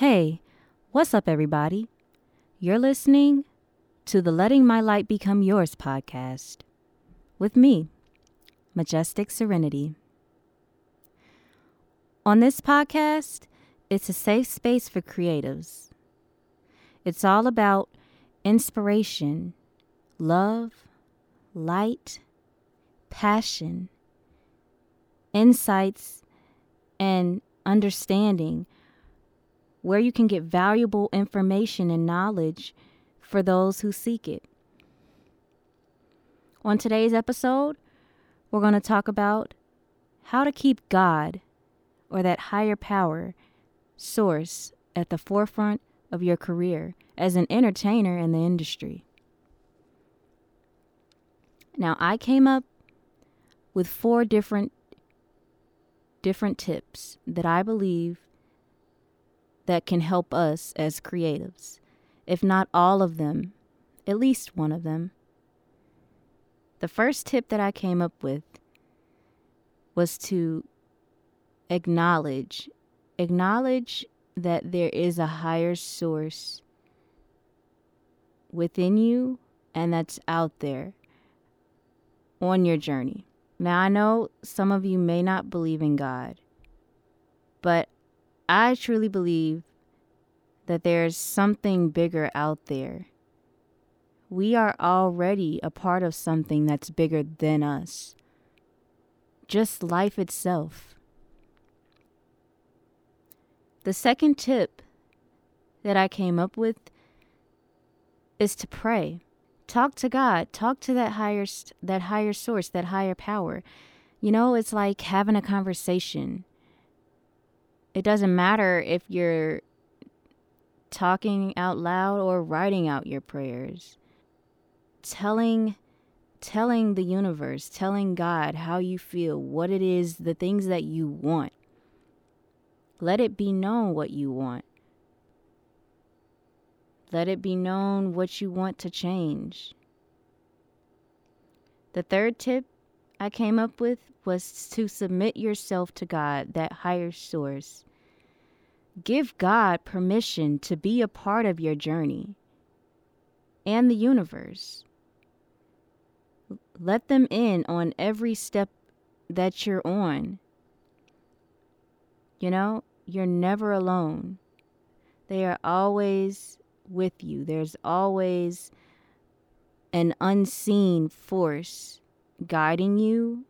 Hey, what's up, everybody? You're listening to the Letting My Light Become Yours podcast with me, Majestic Serenity. On this podcast, it's a safe space for creatives. It's all about inspiration, love, light, passion, insights, and understanding where you can get valuable information and knowledge for those who seek it. On today's episode, we're going to talk about how to keep God or that higher power source at the forefront of your career as an entertainer in the industry. Now, I came up with four different different tips that I believe that can help us as creatives. If not all of them, at least one of them. The first tip that I came up with was to acknowledge acknowledge that there is a higher source within you and that's out there on your journey. Now, I know some of you may not believe in God, but I truly believe that there's something bigger out there. We are already a part of something that's bigger than us, just life itself. The second tip that I came up with is to pray. Talk to God. Talk to that higher that higher source, that higher power. You know, it's like having a conversation. It doesn't matter if you're talking out loud or writing out your prayers. Telling telling the universe, telling God how you feel, what it is, the things that you want. Let it be known what you want. Let it be known what you want to change. The third tip I came up with was to submit yourself to God, that higher source. Give God permission to be a part of your journey and the universe. Let them in on every step that you're on. You know, you're never alone. They are always with you. There's always an unseen force guiding you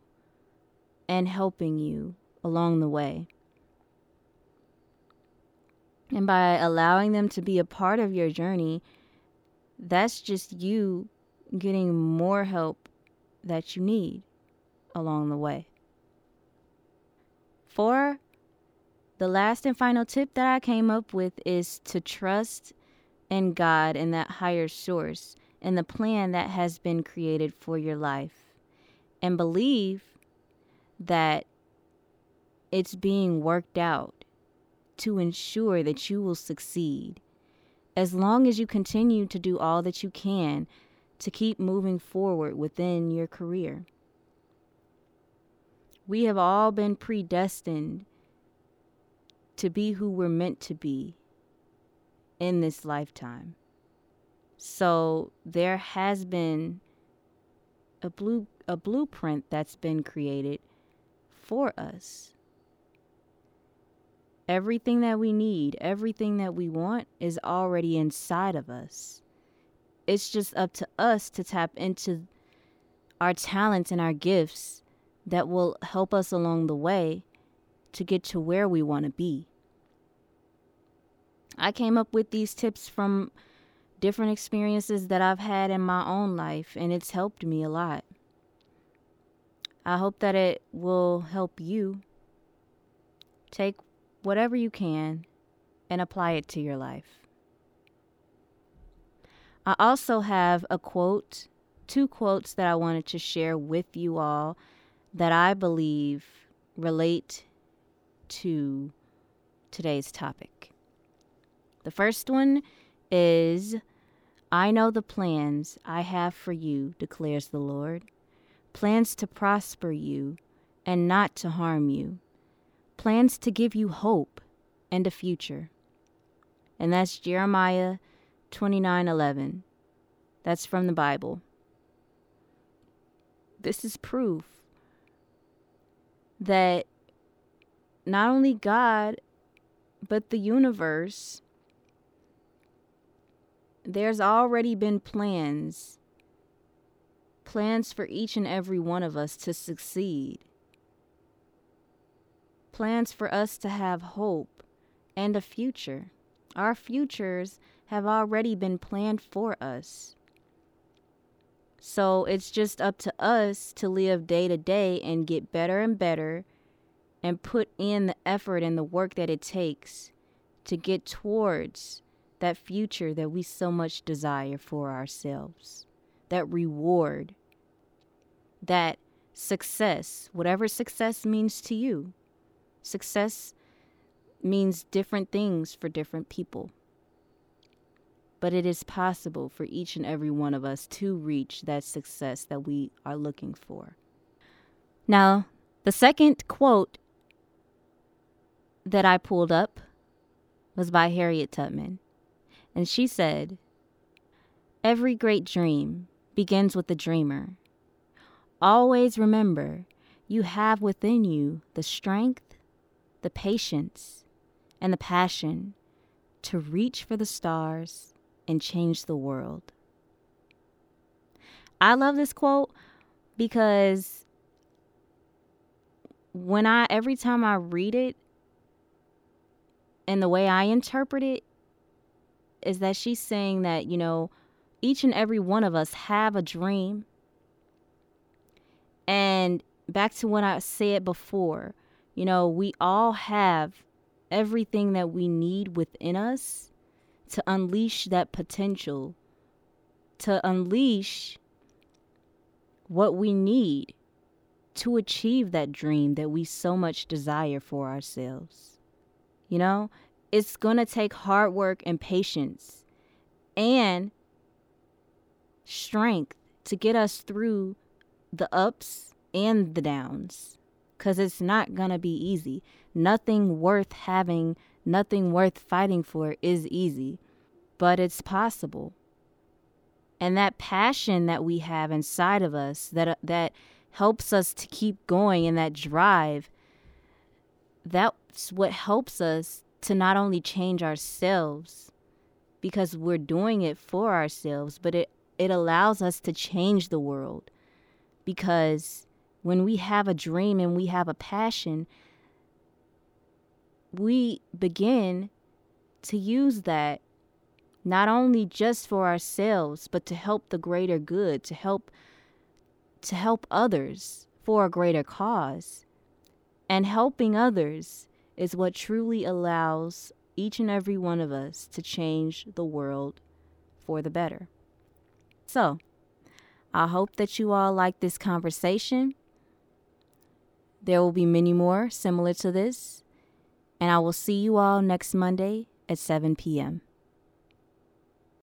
and helping you along the way. And by allowing them to be a part of your journey, that's just you getting more help that you need along the way. Four, the last and final tip that I came up with is to trust in God and that higher source and the plan that has been created for your life and believe that it's being worked out to ensure that you will succeed. As long as you continue to do all that you can to keep moving forward within your career. We have all been predestined to be who we're meant to be in this lifetime. So there has been a blue a blueprint that's been created for us. Everything that we need, everything that we want is already inside of us. It's just up to us to tap into our talents and our gifts that will help us along the way to get to where we want to be. I came up with these tips from different experiences that I've had in my own life, and it's helped me a lot. I hope that it will help you take whatever you can and apply it to your life. I also have a quote, two quotes that I wanted to share with you all that I believe relate to today's topic. The first one is I know the plans I have for you, declares the Lord plans to prosper you and not to harm you, plans to give you hope and a future. And that's Jeremiah 29:11. That's from the Bible. This is proof that not only God but the universe there's already been plans plans for each and every one of us to succeed plans for us to have hope and a future. Our futures have already been planned for us. So it's just up to us to live day to day and get better and better and put in the effort and the work that it takes to get towards that future that we so much desire for ourselves. That reward, that success, whatever success means to you. Success means different things for different people. But it is possible for each and every one of us to reach that success that we are looking for. Now, the second quote that I pulled up was by Harriet Tubman. And she said, Every great dream begins with the dreamer. Always remember you have within you the strength the patience, and the passion to reach for the stars and change the world. I love this quote because when I every time I read it and the way I interpret it is that she's saying that, you know, each and every one of us have a dream. And back to what I said before, you know, we all have everything that we need within us to unleash that potential, to unleash what we need to achieve that dream that we so much desire for ourselves. You know, it's going to take hard work and patience and strength to get us through the ups and the downs because it's not going to be easy. Nothing worth having, nothing worth fighting for is easy, but it's possible. And that passion that we have inside of us that uh, that helps us to keep going and that drive that's what helps us to not only change ourselves because we're doing it for ourselves, but it it allows us to change the world because when we have a dream and we have a passion, we begin to use that not only just for ourselves, but to help the greater good, to help to help others for a greater cause. And helping others is what truly allows each and every one of us to change the world for the better. So, I hope that you all like this conversation. There will be many more similar to this, and I will see you all next Monday at 7 p.m.